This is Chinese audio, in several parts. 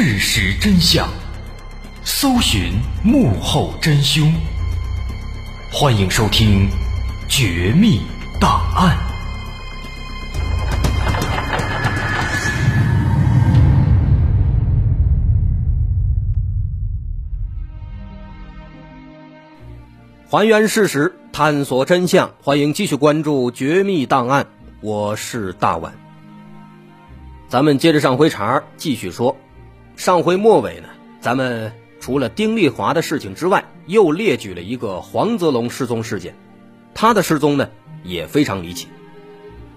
事实真相，搜寻幕后真凶。欢迎收听《绝密档案》，还原事实，探索真相。欢迎继续关注《绝密档案》，我是大碗。咱们接着上回茬继续说，上回末尾呢，咱们除了丁丽华的事情之外，又列举了一个黄泽龙失踪事件。他的失踪呢也非常离奇。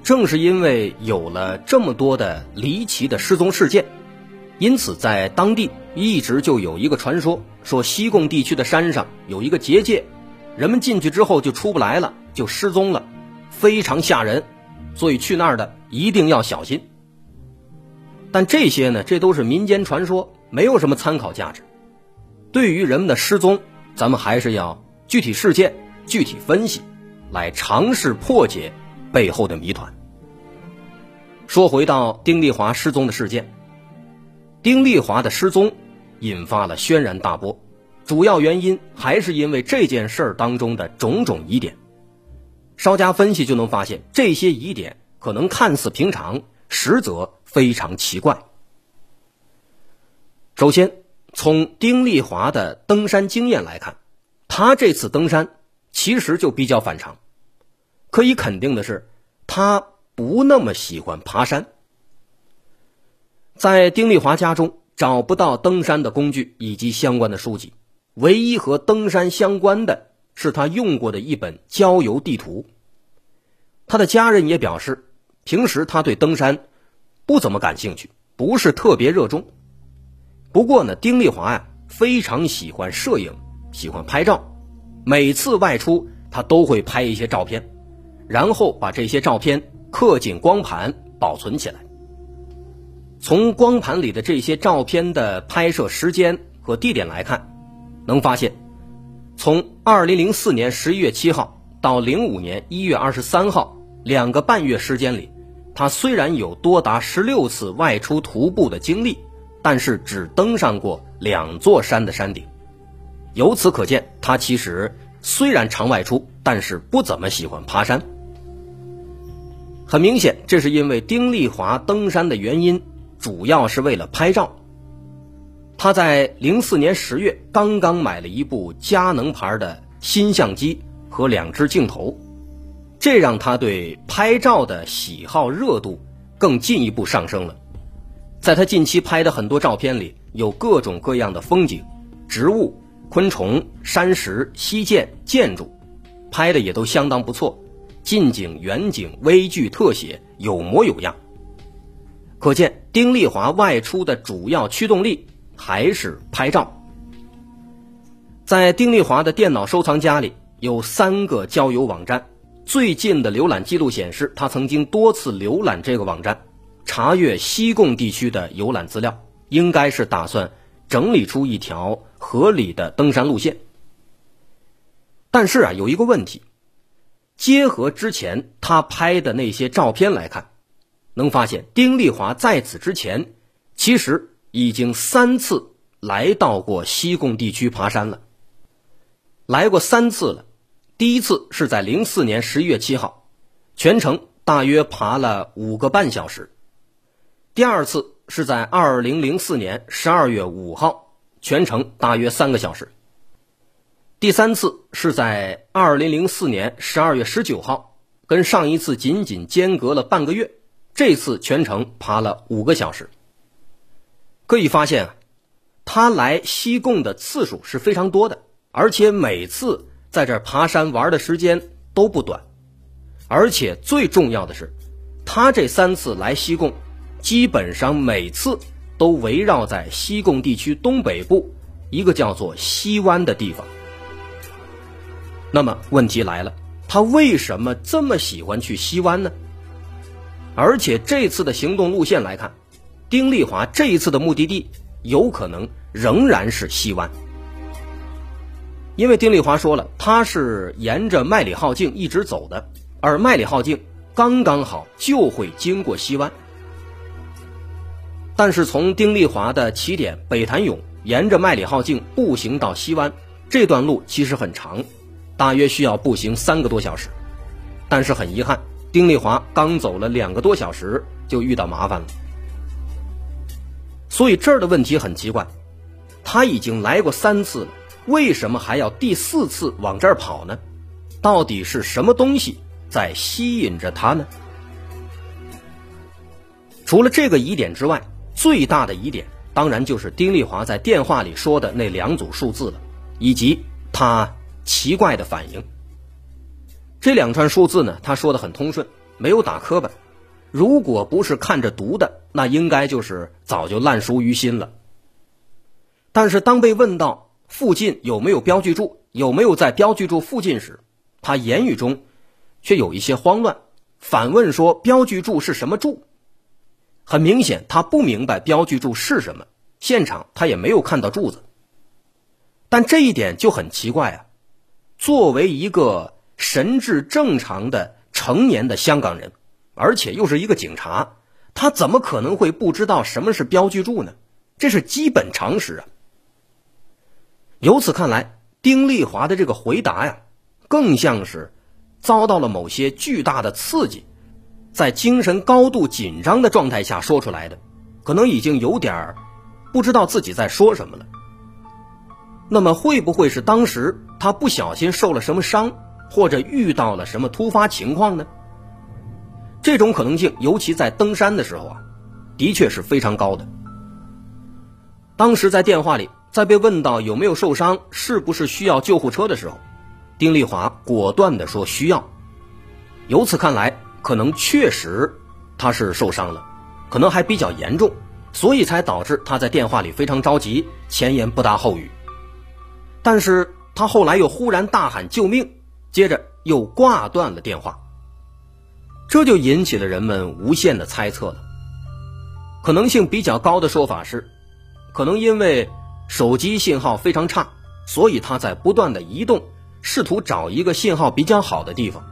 正是因为有了这么多的离奇的失踪事件，因此在当地一直就有一个传说，说西贡地区的山上有一个结界，人们进去之后就出不来了，就失踪了，非常吓人。所以去那儿的一定要小心。但这些呢，这都是民间传说，没有什么参考价值。对于人们的失踪，咱们还是要具体事件具体分析，来尝试破解背后的谜团。说回到丁丽华失踪的事件，丁丽华的失踪引发了轩然大波，主要原因还是因为这件事儿当中的种种疑点。稍加分析就能发现，这些疑点可能看似平常，实则。非常奇怪。首先，从丁丽华的登山经验来看，他这次登山其实就比较反常。可以肯定的是，他不那么喜欢爬山。在丁丽华家中找不到登山的工具以及相关的书籍，唯一和登山相关的是他用过的一本郊游地图。他的家人也表示，平时他对登山。不怎么感兴趣，不是特别热衷。不过呢，丁丽华呀非常喜欢摄影，喜欢拍照。每次外出，他都会拍一些照片，然后把这些照片刻进光盘保存起来。从光盘里的这些照片的拍摄时间和地点来看，能发现，从2004年11月7号到05年1月23号两个半月时间里。他虽然有多达十六次外出徒步的经历，但是只登上过两座山的山顶。由此可见，他其实虽然常外出，但是不怎么喜欢爬山。很明显，这是因为丁丽华登山的原因，主要是为了拍照。他在零四年十月刚刚买了一部佳能牌的新相机和两只镜头。这让他对拍照的喜好热度更进一步上升了。在他近期拍的很多照片里，有各种各样的风景、植物、昆虫、山石、溪涧、建筑，拍的也都相当不错，近景、远景、微距、特写，有模有样。可见丁丽华外出的主要驱动力还是拍照。在丁丽华的电脑收藏夹里有三个交友网站。最近的浏览记录显示，他曾经多次浏览这个网站，查阅西贡地区的游览资料，应该是打算整理出一条合理的登山路线。但是啊，有一个问题，结合之前他拍的那些照片来看，能发现丁丽华在此之前其实已经三次来到过西贡地区爬山了，来过三次了。第一次是在零四年十一月七号，全程大约爬了五个半小时。第二次是在二零零四年十二月五号，全程大约三个小时。第三次是在二零零四年十二月十九号，跟上一次仅仅间隔了半个月，这次全程爬了五个小时。可以发现啊，他来西贡的次数是非常多的，而且每次。在这爬山玩的时间都不短，而且最重要的是，他这三次来西贡，基本上每次都围绕在西贡地区东北部一个叫做西湾的地方。那么问题来了，他为什么这么喜欢去西湾呢？而且这次的行动路线来看，丁丽华这一次的目的地有可能仍然是西湾。因为丁丽华说了，他是沿着麦里浩径一直走的，而麦里浩径刚刚好就会经过西湾。但是从丁丽华的起点北潭涌，沿着麦里号径步行到西湾，这段路其实很长，大约需要步行三个多小时。但是很遗憾，丁丽华刚走了两个多小时，就遇到麻烦了。所以这儿的问题很奇怪，他已经来过三次了，为什么还要第四次往这儿跑呢？到底是什么东西在吸引着他呢？除了这个疑点之外，最大的疑点当然就是丁丽华在电话里说的那两组数字了，以及他奇怪的反应。这两串数字呢，他说的很通顺，没有打磕巴。如果不是看着读的，那应该就是早就烂熟于心了。但是当被问到附近有没有标记柱，有没有在标记柱附近时，他言语中却有一些慌乱，反问说：“标记柱是什么柱？”很明显，他不明白标记柱是什么，现场他也没有看到柱子。但这一点就很奇怪啊！作为一个神智正常的成年的香港人。而且又是一个警察，他怎么可能会不知道什么是标记柱呢？这是基本常识啊。由此看来，丁丽华的这个回答呀，更像是遭到了某些巨大的刺激，在精神高度紧张的状态下说出来的，可能已经有点儿不知道自己在说什么了。那么，会不会是当时他不小心受了什么伤，或者遇到了什么突发情况呢？这种可能性，尤其在登山的时候啊，的确是非常高的。当时在电话里，在被问到有没有受伤，是不是需要救护车的时候，丁丽华果断地说需要。由此看来，可能确实他是受伤了，可能还比较严重，所以才导致他在电话里非常着急，前言不搭后语。但是他后来又忽然大喊救命，接着又挂断了电话。这就引起了人们无限的猜测了。可能性比较高的说法是，可能因为手机信号非常差，所以他在不断的移动，试图找一个信号比较好的地方。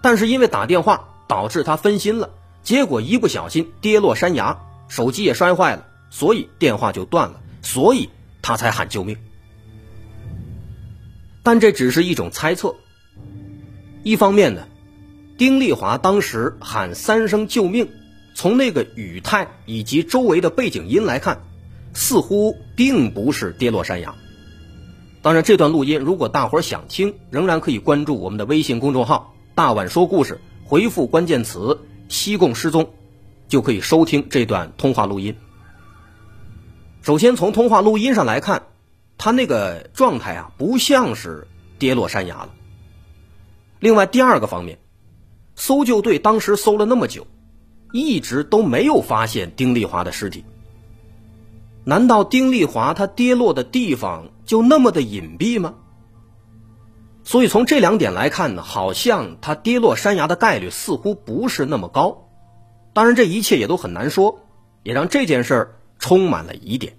但是因为打电话导致他分心了，结果一不小心跌落山崖，手机也摔坏了，所以电话就断了，所以他才喊救命。但这只是一种猜测。一方面呢。丁丽华当时喊三声救命，从那个语态以及周围的背景音来看，似乎并不是跌落山崖。当然，这段录音如果大伙儿想听，仍然可以关注我们的微信公众号“大碗说故事”，回复关键词“西贡失踪”，就可以收听这段通话录音。首先，从通话录音上来看，他那个状态啊，不像是跌落山崖了。另外，第二个方面。搜救队当时搜了那么久，一直都没有发现丁丽华的尸体。难道丁丽华她跌落的地方就那么的隐蔽吗？所以从这两点来看呢，好像她跌落山崖的概率似乎不是那么高。当然，这一切也都很难说，也让这件事儿充满了疑点。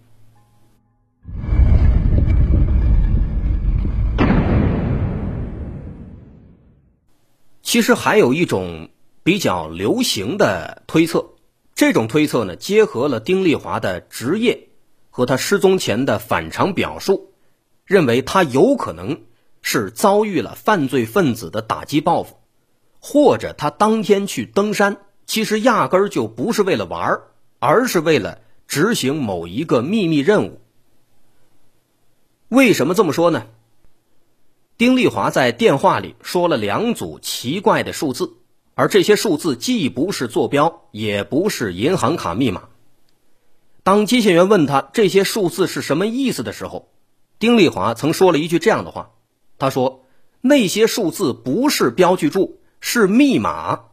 其实还有一种比较流行的推测，这种推测呢，结合了丁丽华的职业和他失踪前的反常表述，认为他有可能是遭遇了犯罪分子的打击报复，或者他当天去登山，其实压根儿就不是为了玩儿，而是为了执行某一个秘密任务。为什么这么说呢？丁丽华在电话里说了两组奇怪的数字，而这些数字既不是坐标，也不是银行卡密码。当接线员问他这些数字是什么意思的时候，丁丽华曾说了一句这样的话：“他说那些数字不是标记柱，是密码。”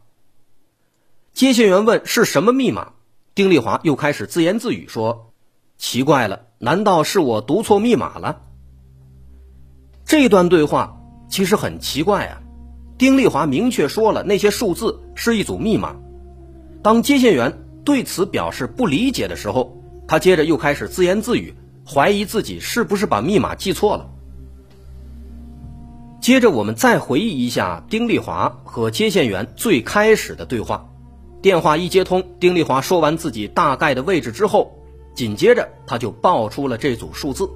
接线员问是什么密码，丁丽华又开始自言自语说：“奇怪了，难道是我读错密码了？”这段对话其实很奇怪啊，丁丽华明确说了那些数字是一组密码。当接线员对此表示不理解的时候，他接着又开始自言自语，怀疑自己是不是把密码记错了。接着我们再回忆一下丁丽华和接线员最开始的对话，电话一接通，丁丽华说完自己大概的位置之后，紧接着他就报出了这组数字。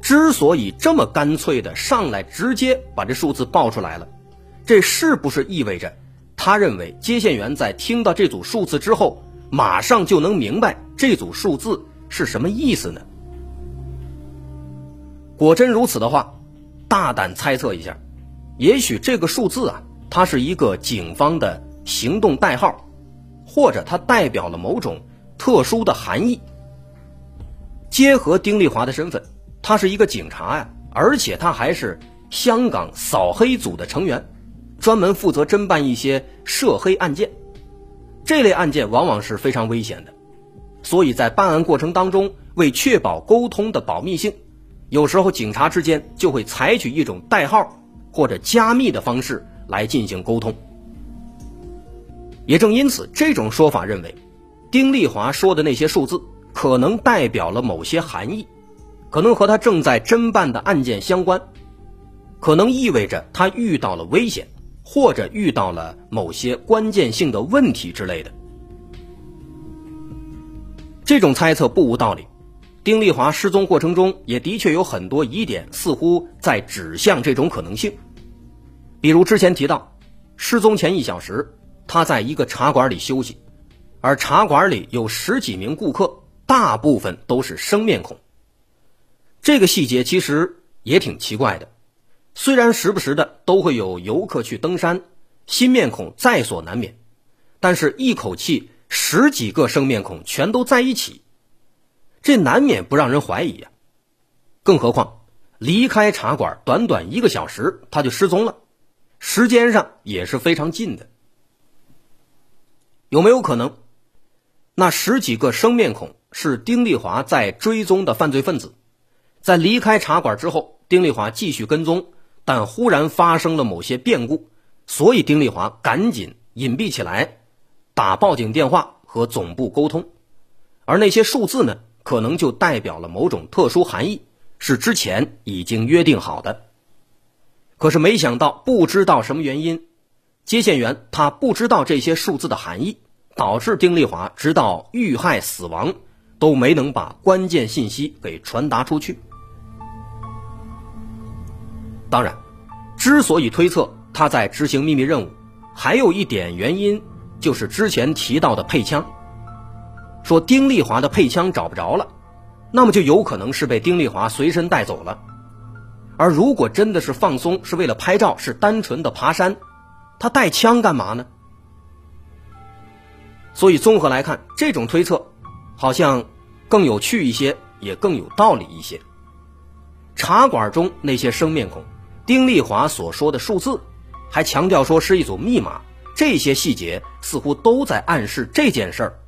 之所以这么干脆的上来直接把这数字报出来了，这是不是意味着他认为接线员在听到这组数字之后，马上就能明白这组数字是什么意思呢？果真如此的话，大胆猜测一下，也许这个数字啊，它是一个警方的行动代号，或者它代表了某种特殊的含义。结合丁丽华的身份。他是一个警察呀，而且他还是香港扫黑组的成员，专门负责侦办一些涉黑案件。这类案件往往是非常危险的，所以在办案过程当中，为确保沟通的保密性，有时候警察之间就会采取一种代号或者加密的方式来进行沟通。也正因此，这种说法认为，丁丽华说的那些数字可能代表了某些含义。可能和他正在侦办的案件相关，可能意味着他遇到了危险，或者遇到了某些关键性的问题之类的。这种猜测不无道理。丁丽华失踪过程中也的确有很多疑点，似乎在指向这种可能性。比如之前提到，失踪前一小时，他在一个茶馆里休息，而茶馆里有十几名顾客，大部分都是生面孔。这个细节其实也挺奇怪的，虽然时不时的都会有游客去登山，新面孔在所难免，但是一口气十几个生面孔全都在一起，这难免不让人怀疑呀。更何况离开茶馆短短一个小时他就失踪了，时间上也是非常近的。有没有可能，那十几个生面孔是丁丽华在追踪的犯罪分子？在离开茶馆之后，丁丽华继续跟踪，但忽然发生了某些变故，所以丁丽华赶紧隐蔽起来，打报警电话和总部沟通，而那些数字呢，可能就代表了某种特殊含义，是之前已经约定好的。可是没想到，不知道什么原因，接线员他不知道这些数字的含义，导致丁丽华直到遇害死亡都没能把关键信息给传达出去。当然，之所以推测他在执行秘密任务，还有一点原因就是之前提到的配枪。说丁丽华的配枪找不着了，那么就有可能是被丁丽华随身带走了。而如果真的是放松，是为了拍照，是单纯的爬山，他带枪干嘛呢？所以综合来看，这种推测好像更有趣一些，也更有道理一些。茶馆中那些生面孔。丁丽华所说的数字，还强调说是一组密码，这些细节似乎都在暗示这件事儿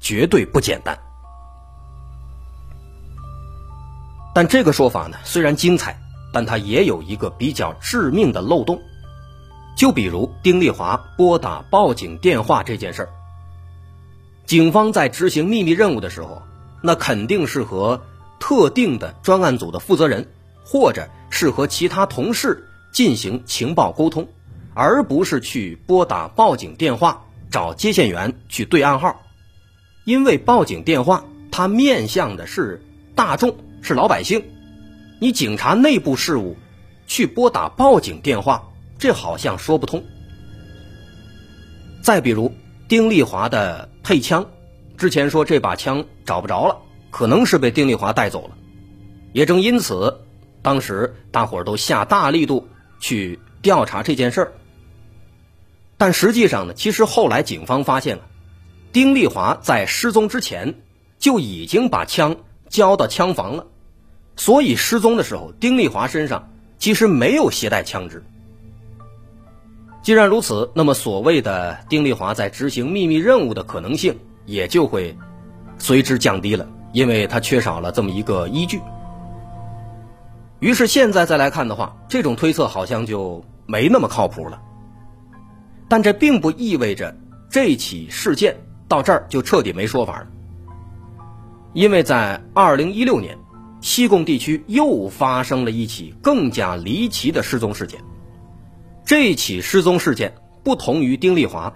绝对不简单。但这个说法呢，虽然精彩，但它也有一个比较致命的漏洞。就比如丁丽华拨打报警电话这件事儿，警方在执行秘密任务的时候，那肯定是和特定的专案组的负责人。或者是和其他同事进行情报沟通，而不是去拨打报警电话找接线员去对暗号，因为报警电话它面向的是大众，是老百姓，你警察内部事务去拨打报警电话，这好像说不通。再比如丁丽华的配枪，之前说这把枪找不着了，可能是被丁丽华带走了，也正因此。当时大伙儿都下大力度去调查这件事儿，但实际上呢，其实后来警方发现了，丁丽华在失踪之前就已经把枪交到枪房了，所以失踪的时候，丁丽华身上其实没有携带枪支。既然如此，那么所谓的丁丽华在执行秘密任务的可能性也就会随之降低了，因为他缺少了这么一个依据。于是现在再来看的话，这种推测好像就没那么靠谱了。但这并不意味着这起事件到这儿就彻底没说法了，因为在二零一六年，西贡地区又发生了一起更加离奇的失踪事件。这起失踪事件不同于丁丽华，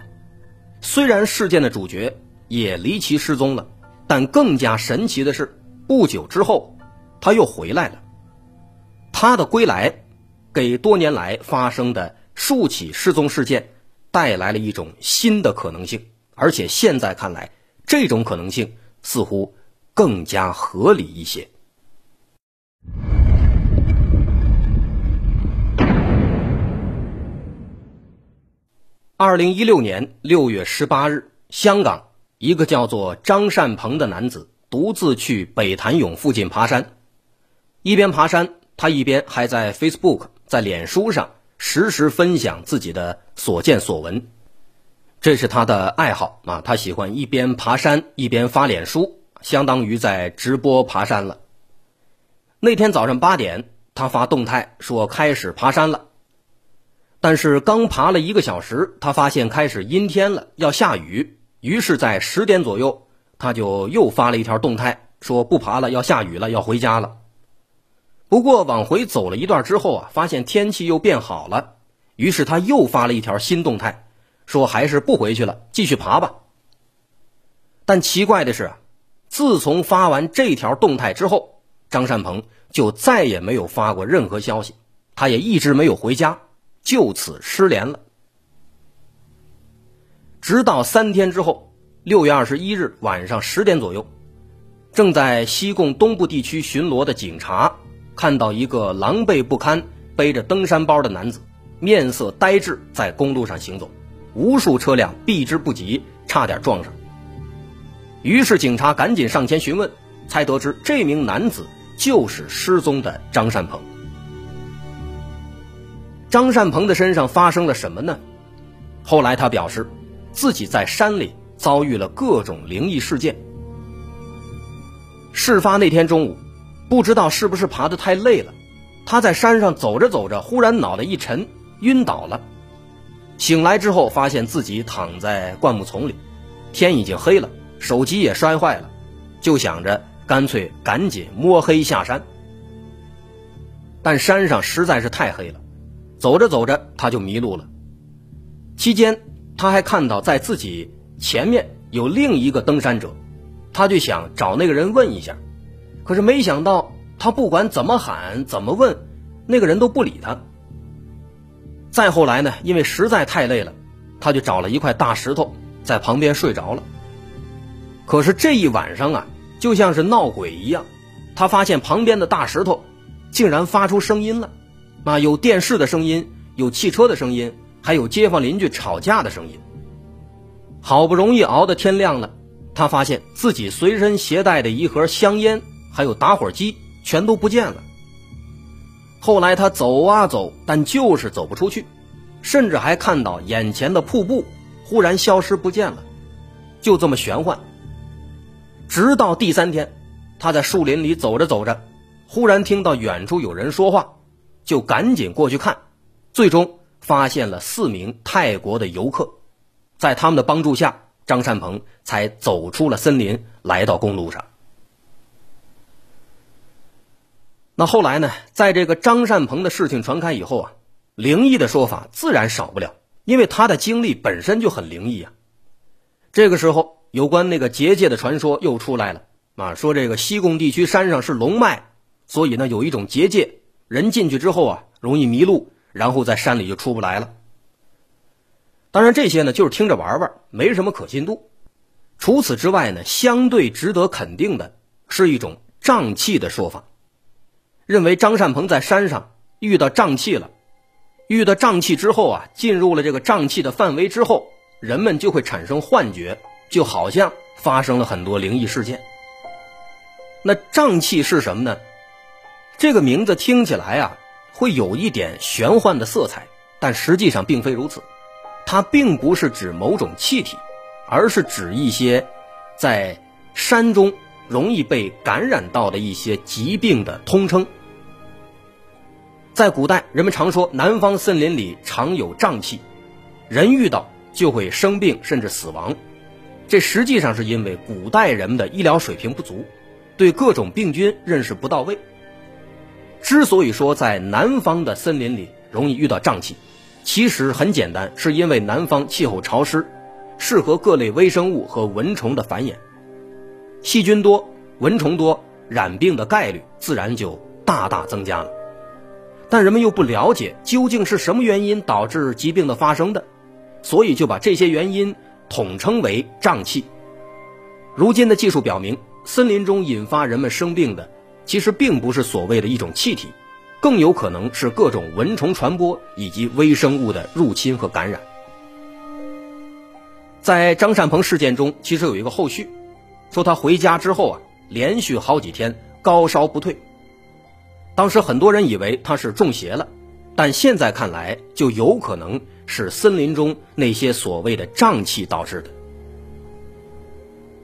虽然事件的主角也离奇失踪了，但更加神奇的是，不久之后他又回来了。他的归来，给多年来发生的数起失踪事件带来了一种新的可能性，而且现在看来，这种可能性似乎更加合理一些。二零一六年六月十八日，香港一个叫做张善鹏的男子独自去北潭涌附近爬山，一边爬山，他一边还在 Facebook 在脸书上实时分享自己的所见所闻，这是他的爱好啊，他喜欢一边爬山一边发脸书，相当于在直播爬山了。那天早上八点，他发动态说开始爬山了。但是刚爬了一个小时，他发现开始阴天了，要下雨。于是，在十点左右，他就又发了一条动态，说不爬了，要下雨了，要回家了。不过往回走了一段之后啊，发现天气又变好了，于是他又发了一条新动态，说还是不回去了，继续爬吧。但奇怪的是，自从发完这条动态之后，张善鹏就再也没有发过任何消息，他也一直没有回家。就此失联了。直到三天之后，六月二十一日晚上十点左右，正在西贡东部地区巡逻的警察看到一个狼狈不堪、背着登山包的男子，面色呆滞，在公路上行走，无数车辆避之不及，差点撞上。于是警察赶紧上前询问，才得知这名男子就是失踪的张善鹏。张善鹏的身上发生了什么呢？后来他表示，自己在山里遭遇了各种灵异事件。事发那天中午，不知道是不是爬得太累了，他在山上走着走着，忽然脑袋一沉，晕倒了。醒来之后，发现自己躺在灌木丛里，天已经黑了，手机也摔坏了，就想着干脆赶紧摸黑下山。但山上实在是太黑了。走着走着，他就迷路了。期间，他还看到在自己前面有另一个登山者，他就想找那个人问一下，可是没想到他不管怎么喊怎么问，那个人都不理他。再后来呢，因为实在太累了，他就找了一块大石头在旁边睡着了。可是这一晚上啊，就像是闹鬼一样，他发现旁边的大石头竟然发出声音了。啊，有电视的声音，有汽车的声音，还有街坊邻居吵架的声音。好不容易熬到天亮了，他发现自己随身携带的一盒香烟，还有打火机全都不见了。后来他走啊走，但就是走不出去，甚至还看到眼前的瀑布忽然消失不见了，就这么玄幻。直到第三天，他在树林里走着走着，忽然听到远处有人说话。就赶紧过去看，最终发现了四名泰国的游客，在他们的帮助下，张善鹏才走出了森林，来到公路上。那后来呢？在这个张善鹏的事情传开以后啊，灵异的说法自然少不了，因为他的经历本身就很灵异啊。这个时候，有关那个结界的传说又出来了啊，说这个西贡地区山上是龙脉，所以呢有一种结界。人进去之后啊，容易迷路，然后在山里就出不来了。当然，这些呢就是听着玩玩，没什么可信度。除此之外呢，相对值得肯定的是一种瘴气的说法，认为张善鹏在山上遇到瘴气了，遇到瘴气之后啊，进入了这个瘴气的范围之后，人们就会产生幻觉，就好像发生了很多灵异事件。那瘴气是什么呢？这个名字听起来啊，会有一点玄幻的色彩，但实际上并非如此。它并不是指某种气体，而是指一些在山中容易被感染到的一些疾病的通称。在古代，人们常说南方森林里常有瘴气，人遇到就会生病甚至死亡。这实际上是因为古代人们的医疗水平不足，对各种病菌认识不到位。之所以说在南方的森林里容易遇到瘴气，其实很简单，是因为南方气候潮湿，适合各类微生物和蚊虫的繁衍。细菌多，蚊虫多，染病的概率自然就大大增加了。但人们又不了解究竟是什么原因导致疾病的发生的，所以就把这些原因统称为瘴气。如今的技术表明，森林中引发人们生病的，其实并不是所谓的一种气体，更有可能是各种蚊虫传播以及微生物的入侵和感染。在张善鹏事件中，其实有一个后续，说他回家之后啊，连续好几天高烧不退。当时很多人以为他是中邪了，但现在看来，就有可能是森林中那些所谓的瘴气导致的。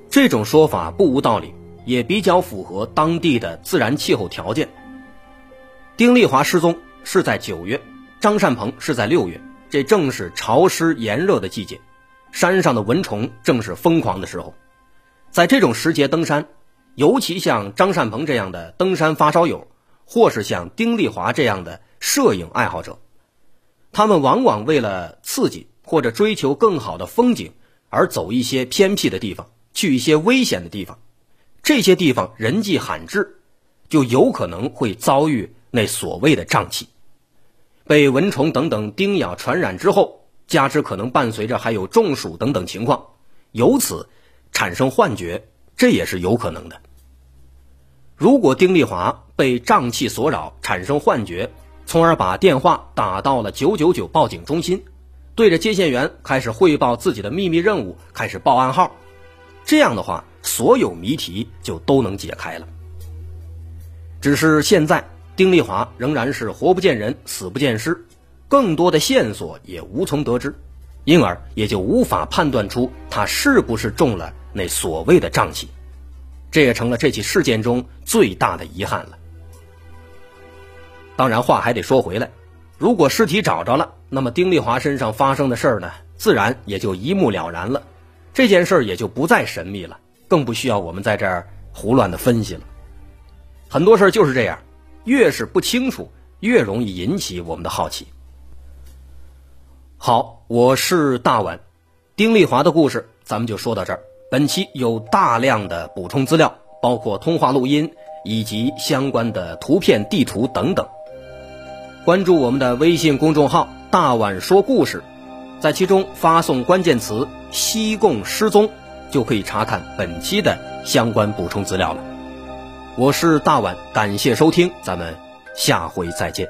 这种说法不无道理，也比较符合当地的自然气候条件。丁丽华失踪是在九月，张善鹏是在六月，这正是潮湿炎热的季节，山上的蚊虫正是疯狂的时候。在这种时节登山，尤其像张善鹏这样的登山发烧友。或是像丁丽华这样的摄影爱好者，他们往往为了刺激或者追求更好的风景而走一些偏僻的地方，去一些危险的地方。这些地方人迹罕至，就有可能会遭遇那所谓的瘴气，被蚊虫等等叮咬传染之后，加之可能伴随着还有中暑等等情况，由此产生幻觉，这也是有可能的。如果丁丽华被瘴气所扰，产生幻觉，从而把电话打到了九九九报警中心，对着接线员开始汇报自己的秘密任务，开始报暗号，这样的话，所有谜题就都能解开了。只是现在，丁丽华仍然是活不见人，死不见尸，更多的线索也无从得知，因而也就无法判断出他是不是中了那所谓的瘴气。这也成了这起事件中最大的遗憾了。当然，话还得说回来，如果尸体找着了，那么丁丽华身上发生的事儿呢，自然也就一目了然了，这件事儿也就不再神秘了，更不需要我们在这儿胡乱的分析了。很多事儿就是这样，越是不清楚，越容易引起我们的好奇。好，我是大碗，丁丽华的故事咱们就说到这儿。本期有大量的补充资料，包括通话录音以及相关的图片、地图等等。关注我们的微信公众号“大碗说故事”，在其中发送关键词“西贡失踪”，就可以查看本期的相关补充资料了。我是大碗，感谢收听，咱们下回再见。